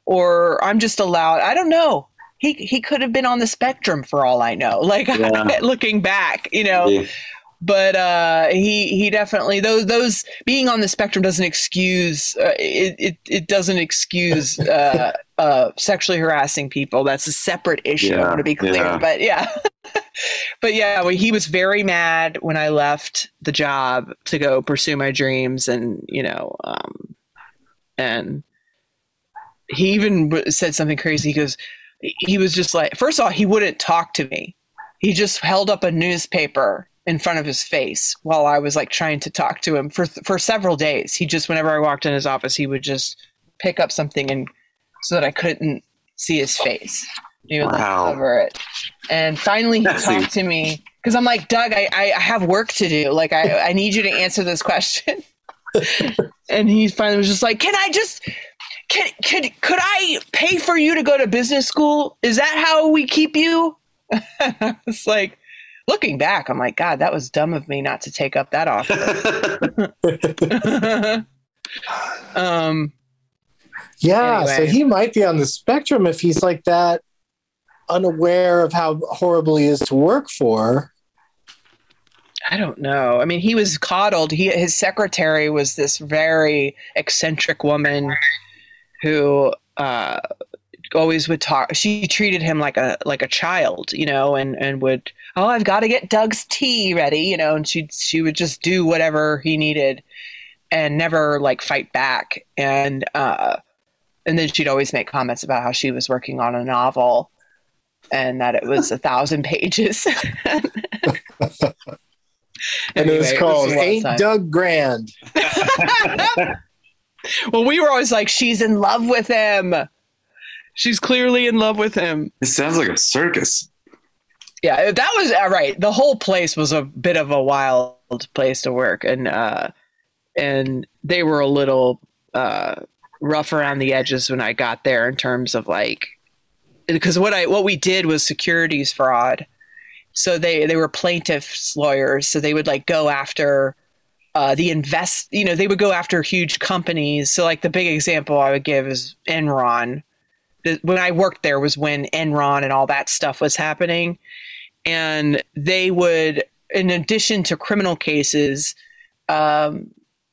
C: or i'm just allowed i don't know he he could have been on the spectrum for all i know like yeah. looking back you know yeah but uh, he he definitely those those being on the spectrum doesn't excuse uh, it, it it doesn't excuse uh, uh, sexually harassing people. That's a separate issue. Yeah, I want to be clear, but yeah, but yeah, well, he was very mad when I left the job to go pursue my dreams, and you know, um, and he even said something crazy. He goes, he was just like, first of all, he wouldn't talk to me. He just held up a newspaper in front of his face while I was like trying to talk to him for for several days. He just whenever I walked in his office, he would just pick up something and so that I couldn't see his face. He would wow. like cover it. And finally he talked to me because I'm like, Doug, I, I have work to do. Like I, I need you to answer this question. and he finally was just like, Can I just can could could I pay for you to go to business school? Is that how we keep you? it's like looking back, I'm like, God, that was dumb of me not to take up that offer. um,
A: yeah, anyway. so he might be on the spectrum if he's like that, unaware of how horrible he is to work for.
C: I don't know. I mean, he was coddled. He his secretary was this very eccentric woman who uh, always would talk. She treated him like a like a child, you know, and and would oh I've got to get Doug's tea ready, you know, and she she would just do whatever he needed, and never like fight back. And uh, and then she'd always make comments about how she was working on a novel, and that it was a thousand pages.
A: and anyway, it was called it was Ain't Doug Grand.
C: well, we were always like, she's in love with him. She's clearly in love with him.
B: It sounds like a circus.
C: Yeah, that was uh, right. The whole place was a bit of a wild place to work, and uh, and they were a little uh, rough around the edges when I got there in terms of like because what I what we did was securities fraud. So they they were plaintiffs lawyers, so they would like go after uh, the invest. You know, they would go after huge companies. So like the big example I would give is Enron when I worked there was when Enron and all that stuff was happening. And they would, in addition to criminal cases, um,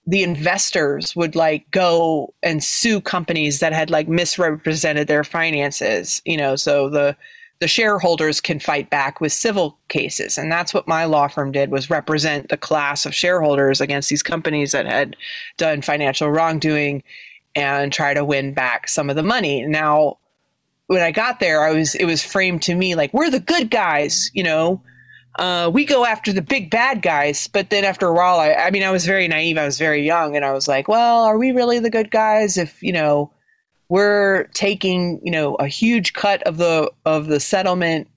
C: the investors would like go and sue companies that had like misrepresented their finances, you know, so the the shareholders can fight back with civil cases and that's what my law firm did was represent the class of shareholders against these companies that had done financial wrongdoing and try to win back some of the money. Now, when I got there, I was it was framed to me like we're the good guys, you know. Uh, we go after the big bad guys, but then after a while, I, I mean, I was very naive. I was very young, and I was like, well, are we really the good guys if you know we're taking you know a huge cut of the of the settlement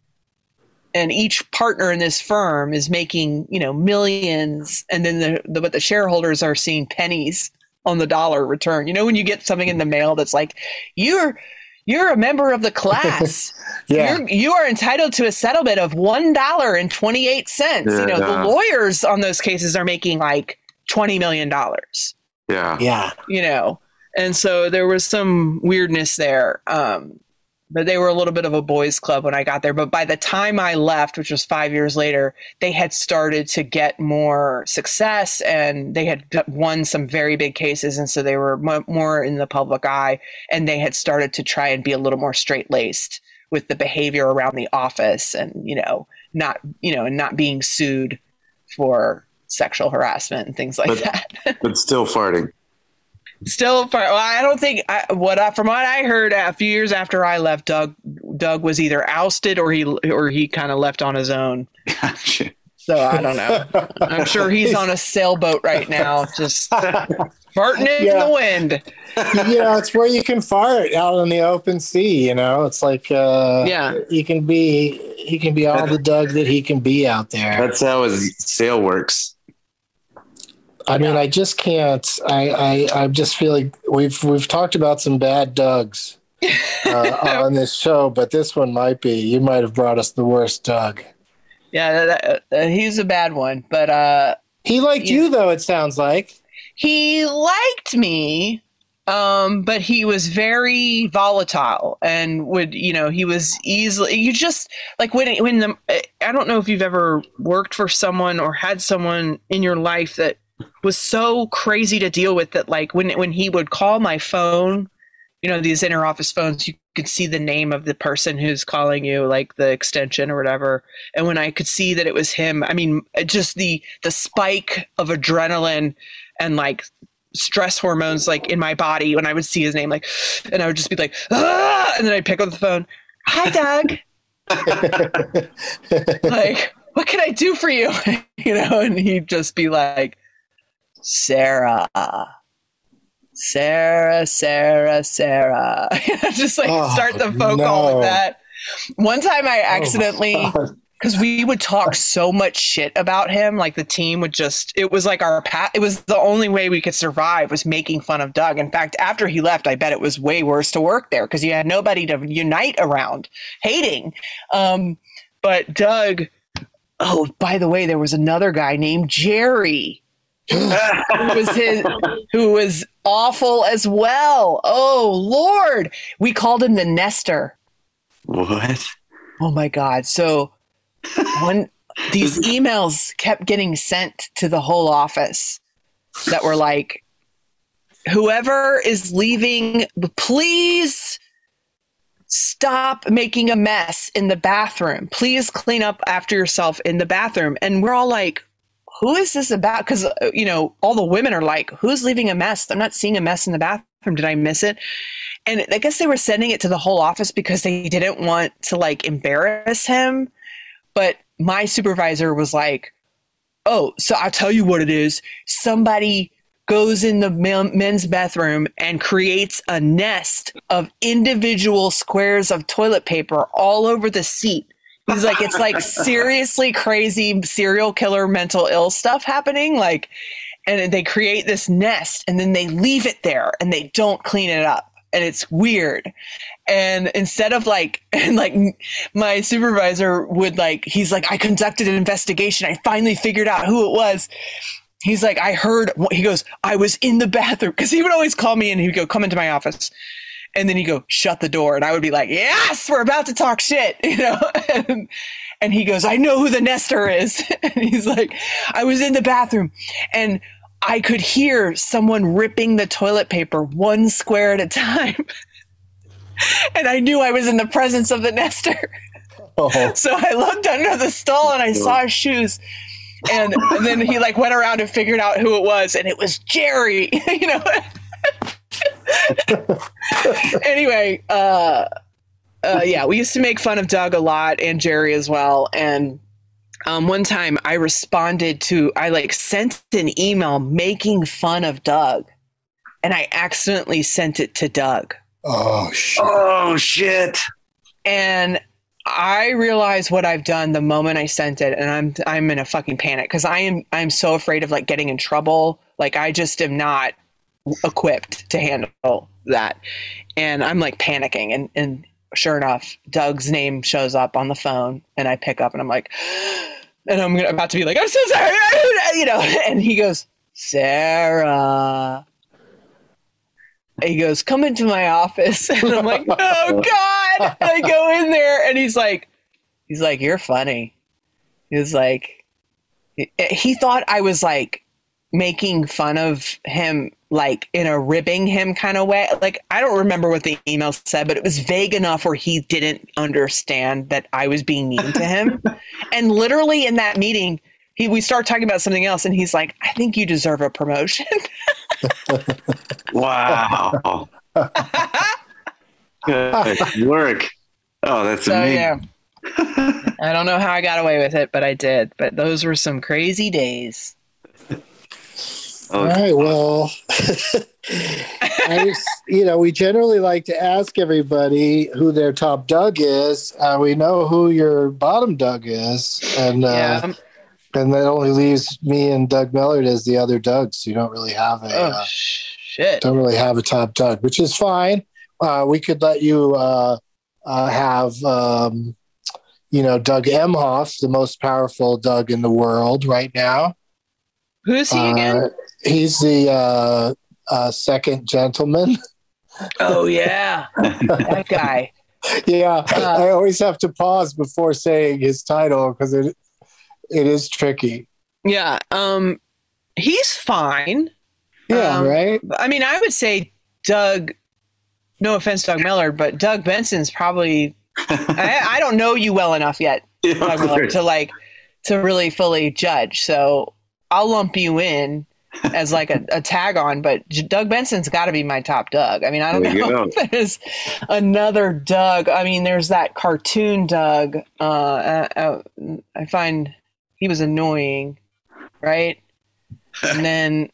C: and each partner in this firm is making you know millions and then the, the but the shareholders are seeing pennies on the dollar return. You know, when you get something in the mail that's like, you're you're a member of the class. yeah. You're, you are entitled to a settlement of one dollar and twenty eight cents. Yeah, you know, yeah. the lawyers on those cases are making like twenty million dollars.
B: Yeah.
A: Yeah.
C: You know. And so there was some weirdness there. Um, but they were a little bit of a boys club when I got there. But by the time I left, which was five years later, they had started to get more success and they had won some very big cases. And so they were m- more in the public eye and they had started to try and be a little more straight laced with the behavior around the office and, you know, not, you know, and not being sued for sexual harassment and things like
B: but,
C: that.
B: but still farting.
C: Still, for, well, I don't think I, what I, from what I heard a few years after I left, Doug Doug was either ousted or he or he kind of left on his own.
B: Gotcha.
C: So I don't know. I'm sure he's on a sailboat right now, just farting in
A: Yeah.
C: the wind.
A: you know, it's where you can fart out in the open sea. You know, it's like uh,
C: Yeah.
A: you can be he can be all the Doug that he can be out there.
B: That's how his sail works.
A: I mean, I just can't. I I I just feel like we've we've talked about some bad Dougs uh, on this show, but this one might be. You might have brought us the worst Doug.
C: Yeah, that, uh, he's a bad one, but uh,
A: He liked you though. It sounds like.
C: he liked me um but he was very volatile and would you know he was easily you just like when when the i don't know if you've ever worked for someone or had someone in your life that was so crazy to deal with that like when when he would call my phone you know these inter office phones you could see the name of the person who's calling you like the extension or whatever and when i could see that it was him i mean just the the spike of adrenaline and like stress hormones like in my body when I would see his name, like, and I would just be like, ah! and then I'd pick up the phone. Hi, Doug. like, what can I do for you? you know, and he'd just be like, Sarah, Sarah, Sarah, Sarah. just like
A: Oh,
C: start the phone call with that. One time I accidentally
A: God.
C: because we would talk so much shit about him like the team would just it was like our pat it was the only way we could survive was making fun of doug in fact after he left i bet it was way worse to work there because you had nobody to unite around hating um, but doug oh by the way there was another guy named jerry who was his who was awful as well oh lord we called him the nester
B: What?
C: Oh my god. So when these emails kept getting sent to the whole office that were like whoever is leaving please stop making a mess in the bathroom. Please clean up after yourself in the bathroom. And we're all like who is this about? Because, uh, you know, all the women are like, who's leaving a mess? I'm not seeing a mess in the bathroom. Did I miss it? And I guess they were sending it to the whole office because they didn't want to like embarrass him. But my supervisor was like, oh, so I'll tell you what it is. Somebody goes in the men's bathroom and creates a nest of individual squares of toilet paper all over the seat. He's like, it's like seriously crazy serial killer mental ill stuff happening. Like, and they create this nest and then they leave it there and they don't clean it up. And it's weird. And instead of like, and like my supervisor would like, he's like, I conducted an investigation. I finally figured out who it was. He's like, I heard, he goes, I was in the bathroom. Cause he would always call me and he'd go, come into my office. And then he'd go, shut the door. And I would be like, yes, we're about to talk shit, you know? and, and he goes, I know who the nester is. and he's like, I was in the bathroom and I could hear someone ripping the toilet paper one square at a time. and I knew I was in the presence of the nester.
A: Oh,
C: So I looked under the stall and I oh. saw his shoes. And, and then he like went around and figured out who it was, and it was Jerry. you know. anyway, uh, uh, yeah, we used to make fun of Doug a lot and Jerry as well. And um, one time I responded to, I like sent an email making fun of Doug, and I accidentally sent it to Doug.
A: oh shit.
B: Oh shit!
C: and I realize what I've done the moment I sent it, and I'm I'm in a fucking panic because I am I'm so afraid of like getting in trouble. Like I just am not equipped to handle that, and I'm like panicking. And and sure enough, Doug's name shows up on the phone, and I pick up, and I'm like, and I'm about to be like, I'm so sorry, you know. And he goes, Sara. He goes, come into my office. And I'm like, oh God. I go in there and he's like, he's like, you're funny. He's like, he thought I was like making fun of him, like in a ribbing him kind of way. Like, I don't remember what the email said, but it was vague enough where he didn't understand that I was being mean to him. and literally in that meeting, he we start talking about something else, and he's like, "I think you deserve a promotion."
B: Wow. Good work. Oh, that's
C: so
B: amazing.
C: yeah, I don't know how I got away with it, but I did. But those were some crazy days.
A: All right. Well, I just, you know, we generally like to ask everybody who their top Doug is. Uh, we know who your bottom Doug is, and uh,
C: yeah.
A: and that only leaves me and Doug Mellard as the other Dougs. So you don't really have a
C: Oh
A: uh,
C: shit.
A: don't really have a top Doug, which is fine. Uh, we could let you uh, uh, have. Um, you know, Doug Emhoff, the most powerful Doug in the world right now.
C: Who's he again?
A: He's the uh, uh, second gentleman.
C: oh yeah, that guy.
A: yeah,
C: Uh,
A: I always have to pause before saying his title because it it is tricky.
C: Yeah. Um, he's fine.
A: Yeah,
C: Um,
A: right.
C: I mean, I would say Doug. No offense, Doug Mellard, but Doug Benson's probably. I, I don't know you well enough yet,
B: Yeah,
C: Doug
B: of Mellard,
C: to like to really fully judge. So I'll lump you in as like a, a tag on, but Doug Benson's got to be my top Doug. I mean, I don't
B: There
C: know if there's another Doug. I mean, there's that cartoon Doug. Uh, uh, uh, I find he was annoying, right? And then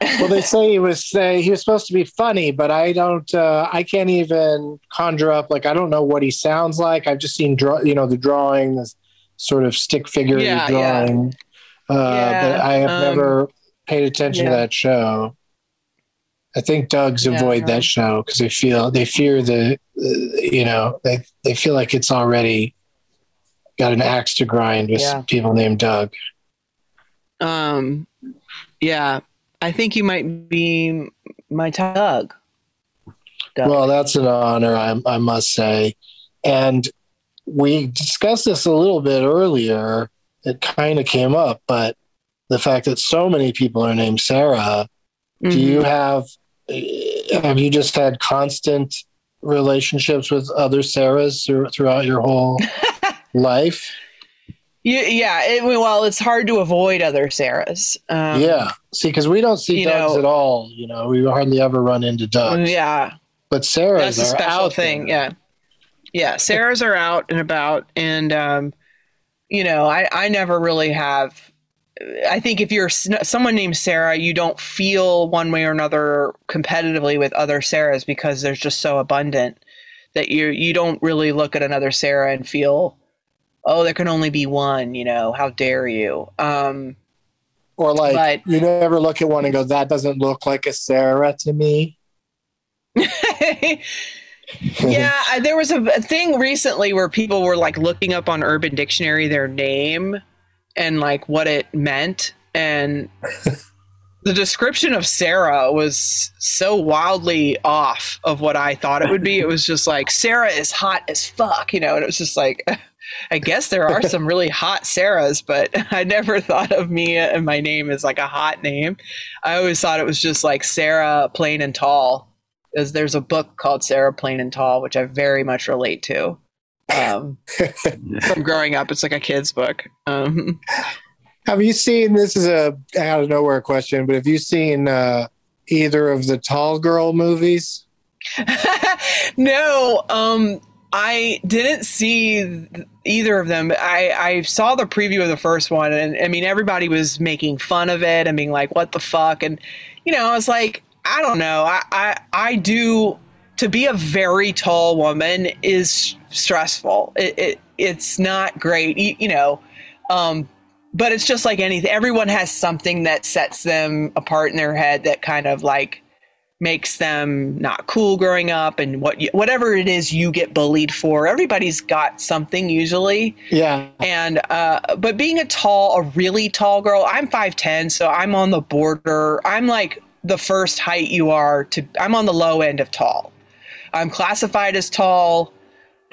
A: well, they say he was say he was supposed to be funny, but I don't. Uh, I can't even conjure up like I don't know what he sounds like. I've just seen draw, you know, the drawing, this sort of stick figure
C: Yeah, yeah.
A: drawing. Uh,
C: Yeah,
A: but I have
C: um,
A: never paid attention
C: yeah.
A: to that show. I think Doug's
C: Yeah,
A: avoid
C: no.
A: that show because they feel they fear the, uh, you know, they they feel like it's already got an axe to grind with
C: Yeah.
A: people named Doug.
C: Um, yeah, I think you might be my top Doug. Doug.
A: Well, that's an honor, I, I must say. And we discussed this a little bit earlier. It kind of came up, but the fact that so many people are named Sarah, do
C: Mhm.
A: you have have you just had constant relationships with other Sarahs through, throughout your whole life?
C: You- yeah, it, well, it's hard to avoid other Sarahs. Um,
A: yeah. See, because we don't see
C: you
A: Dougs
C: know-
A: at all. You know, we hardly ever run into Dougs.
C: yeah,
A: But Sarah's
C: that's a
A: are
C: special
A: out
C: thing.
A: there.
C: Yeah, yeah, Sarahs are out and about, and um, you know, I I never really have. I think if you're someone named Sarah, you don't feel one way or another competitively with other Sarahs because there's just so abundant that you you don't really look at another Sarah and feel, oh, there can only be one. You know, how dare you? Um,
A: Or like
C: But-
A: you never look at one and go, "That doesn't look like a Sarah to me."
C: yeah, I- there was a, a thing recently where people were like looking up on Urban Dictionary their name and like what it meant, and the description of Sarah was so wildly off of what I thought it would be. It was just like Sarah is hot as fuck, you know, and it was just like. I guess there are some really hot Sarahs, but I never thought of me and my name as like a hot name. I always thought it was just like Sarah plain and tall there's a book called Sarah Plain and Tall, which I very much relate to. Um, from growing up, it's like a kid's book. Um,
A: Have you seen? This is a out of nowhere question, but have you seen uh, either of the Tall Girl movies?
C: no, um, I didn't see either of them. I, I saw the preview of the first one, and I mean, everybody was making fun of it and being like, "What the fuck?" And you know, I was like, I don't know. I, I, I do. To be a very tall woman is stressful. It, it it's not great. You, you know. Um, but it's just like anything. Everyone has something that sets them apart in their head that kind of like makes them not cool growing up and what you, whatever it is you get bullied for everybody's got something usually
A: Yeah,
C: and uh but being a tall a really tall girl i'm 5'10 so i'm on the border i'm like the first height you are to i'm on the low end of tall i'm classified as tall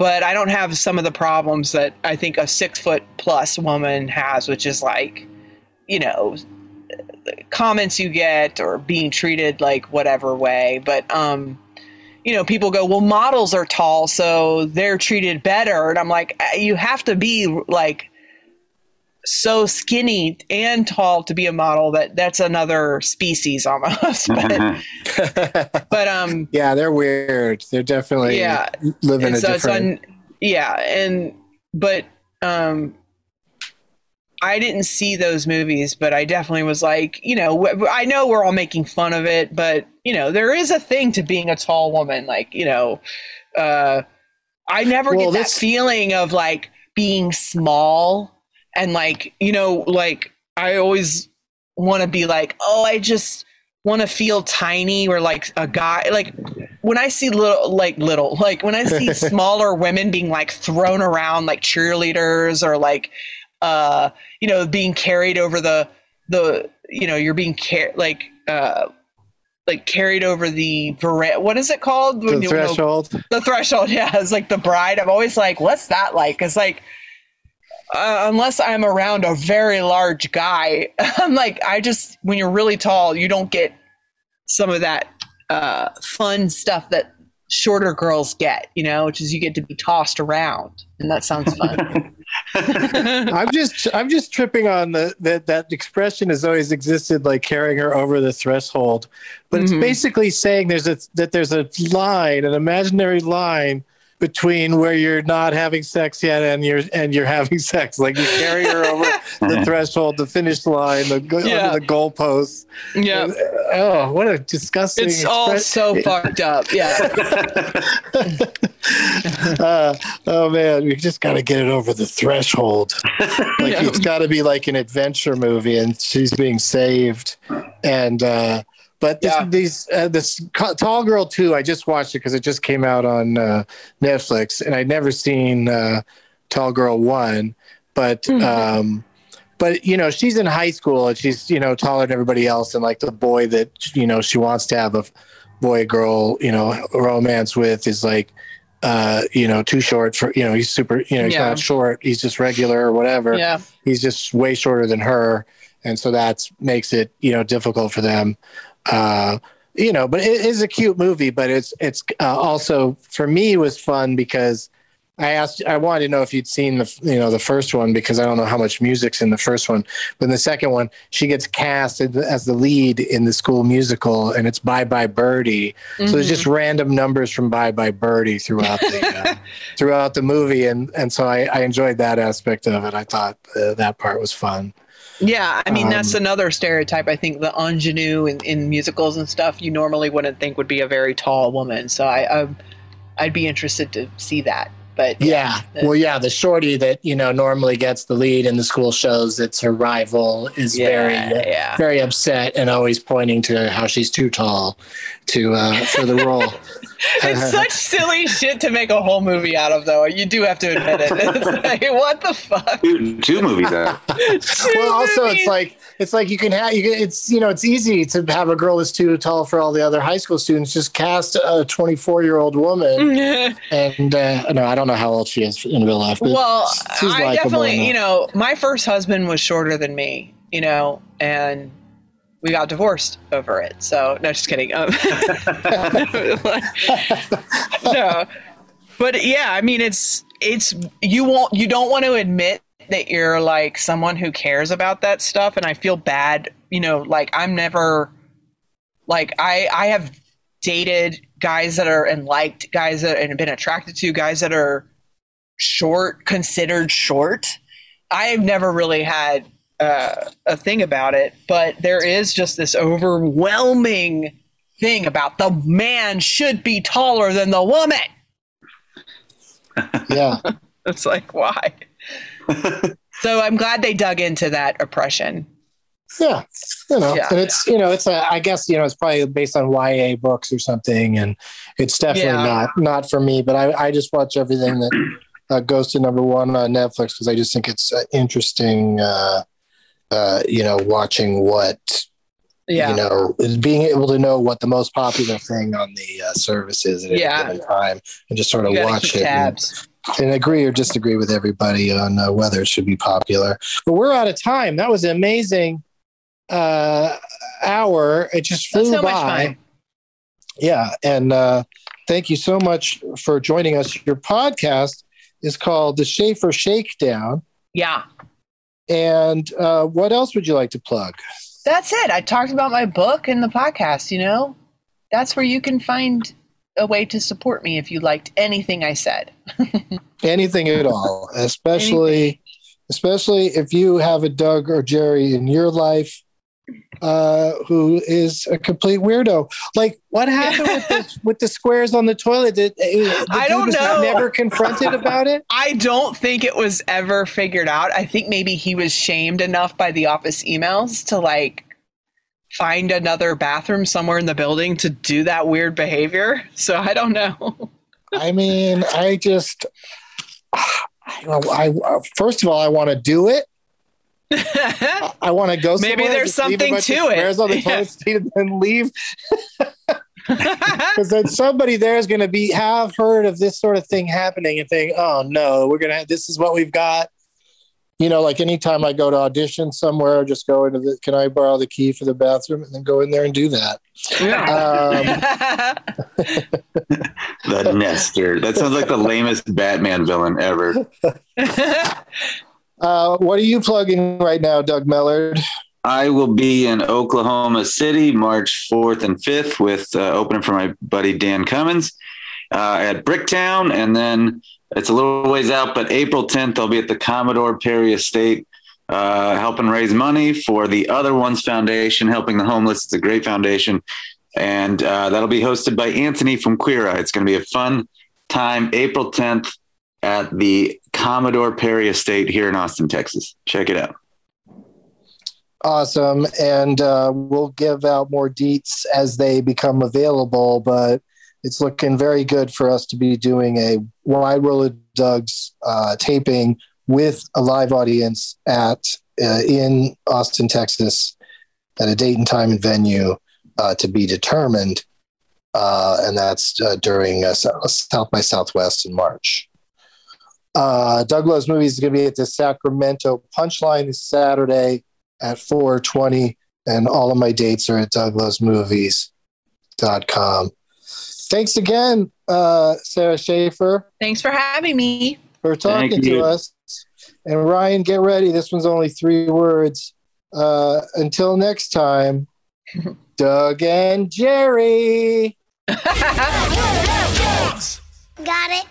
C: but i don't have some of the problems that i think a six foot plus woman has which is like you know comments you get or being treated like whatever way. But um you know people go well models are tall so they're treated better. And i'm like "Uh, you have to be like so skinny and tall to be a model that that's another species almost. but, but um,
A: yeah, they're weird. They're definitely
C: Yeah.
A: living
C: and
A: a
C: so it's
A: different.
C: on, yeah, and but um, I didn't see those movies, but I definitely was like, you know, I know we're all making fun of it, but you know, there is a thing to being a tall woman. Like, you know, uh, I never
A: Well,
C: get that
A: this-
C: feeling of like being small and like, you know, like I always want to be like, oh, I just want to feel tiny or like a guy like when I see little like little like when I see smaller women being like thrown around like cheerleaders or like uh you know being carried over the the you know you're being car- like uh like carried over the vera- what is it called
A: the
C: you- no,
A: threshold.
C: the threshold yeah it's like the bride i'm always like what's that like it's like uh, unless i'm around a very large guy i'm like i just when you're really tall you don't get some of that uh, fun stuff that shorter girls get you know which is you get to be tossed around and that sounds fun
A: I'm just I'm just tripping on the that that expression has always existed, like carrying her over the threshold. But it's
C: Mhm.
A: basically saying there's a that there's a line, an imaginary line between where you're not having sex yet and you're and you're having sex. Like you carry her over the threshold, the finish line, the go
C: Yeah.
A: under the goalposts.
C: yeah
A: Oh, what a disgusting!
C: it's all so fucked up yeah
A: uh, oh man, we just got to get it over the threshold. Like
C: Yeah.
A: it's got to be like an adventure movie, and she's being saved. And uh, but this,
C: Yeah.
A: these uh, this Tall Girl too. I just watched it because it just came out on uh, Netflix, and I'd never seen uh, Tall Girl one, but.
C: Mhm.
A: Um, but you know she's in high school and she's you know taller than everybody else and like the boy that you know she wants to have a boy girl you know romance with is like uh you know too short for you know he's super you know he's
C: Yeah.
A: not short he's just regular or whatever
C: yeah
A: he's just way shorter than her and so that makes it you know difficult for them uh you know but it is a cute movie but it's it's uh, also for me was fun because I asked, I wanted to know if you'd seen the, you know, the first one because I don't know how much music's in the first one. But in the second one, she gets cast as the- lead in the school musical, and it's Bye Bye Birdie. So there's just random numbers from Bye Bye Birdie throughout the uh, throughout the movie, and and so I, I enjoyed that aspect of it. I thought uh, that part was fun.
C: Yeah, I mean that's
A: Um,
C: another stereotype. I think the ingenue in, in musicals and stuff you normally wouldn't think would be a very tall woman. So I, I I'd be interested to see that. But
A: Yeah. Well, yeah, the shorty that you know normally gets the lead in the school shows that's her rival is very uh,
C: yeah.
A: very upset and always pointing to how she's too tall to uh, for the role.
C: It's such silly shit to make a whole movie out of, though. You do have to admit it. It's like, what the fuck?
B: two, two movies out.
A: well, also it's like it's like you can have you can, it's you know it's easy to have a girl that's too tall for all the other high school students. Just cast a 24 year old woman, and uh, no, I don't know how old she is in real life. But
C: well,
A: she's
C: I definitely,
A: enough.
C: you know, my first husband was shorter than me, you know, and we got divorced over it. So, no, just kidding. Um, no, but yeah, I mean, it's it's you won't you don't want to admit that you're like someone who cares about that stuff, and I feel bad. You know, like I'm never like I I have dated guys that are and liked guys that and been attracted to guys that are short considered short i've never really had uh, a thing about it but there is just this overwhelming thing about the man should be taller than the woman
A: yeah.
C: it's like why so i'm glad they dug into that oppression
A: Yeah, you know,
C: Yeah.
A: and it's you know, it's a. I guess you know, it's probably based on YA books or something, and it's definitely
C: Yeah.
A: not not for me. But I, I just watch everything that uh, goes to number one on Netflix because I just think it's uh, interesting. Uh, uh, you know, watching what
C: yeah
A: you know, being able to know what the most popular thing on the uh, service is at
C: Yeah.
A: any given time, and just sort of watch it. and-
C: tabs
A: and agree or disagree with everybody on uh, whether it should be popular. But we're out of time. That was an amazing uh, hour. It just flew
C: so
A: by. Yeah, and uh, thank you so much for joining us. Your podcast is called the Schaefer Shakedown.
C: yeah
A: And uh, what else would you like to plug?
C: That's it. I talked about my book and the podcast, you know? That's where you can find a way to support me if you liked anything I said.
A: anything at all, especially anything. especially if you have a Doug or Jerry in your life uh, who is a complete weirdo. Like, what happened with the, with the squares on the toilet? Did,
C: uh, I don't know.
A: Never confronted about it.
C: I don't think it was ever figured out. I think maybe he was shamed enough by the office emails to like find another bathroom somewhere in the building to do that weird behavior. So I don't know.
A: I mean, I just, I, I first of all, I want to do it. I want to go. Somewhere.
C: Maybe there's something to it.
A: on the yeah. toilet seat and then leave. Because then somebody there is going to be have heard of this sort of thing happening and think, "Oh no, we're gonna. This is what we've got." You know, like anytime I go to audition somewhere, just go into the. Can I borrow the key for the bathroom and then go in there and do that?
B: Yeah. Um, the Nestor. That sounds like the lamest Batman villain ever.
A: Uh, what are you plugging right now, Doug Mellard?
B: I will be in Oklahoma City March 4th and 5th with uh, opening for my buddy Dan Cummins uh, at Bricktown. And then it's a little ways out, but April 10th, I'll be at the Commodore Perry Estate uh, helping raise money for the Other Ones Foundation, helping the homeless. It's a great foundation. And uh, that'll be hosted by Anthony from Queer Eye. It's going to be a fun time, April 10th at the Commodore Perry Estate here in Austin, Texas. Check it out.
A: Awesome. And uh, we'll give out more deets as they become available, but it's looking very good for us to be doing a Wide World of Doug's uh, taping with a live audience at uh, in Austin, Texas, at a date and time and venue uh, to be determined. Uh, and that's uh, during South by Southwest in March. Uh, Doug Loves Movies is going to be at the Sacramento Punchline this Saturday at 420. And all of my dates are at douglovesmovies.com. Thanks again, uh, Sara Schaefer.
C: Thanks for having me.
A: For talking to us. And Ryan, get ready. This one's only three words. Uh, until next time, Doug and Jerry.
D: Got it.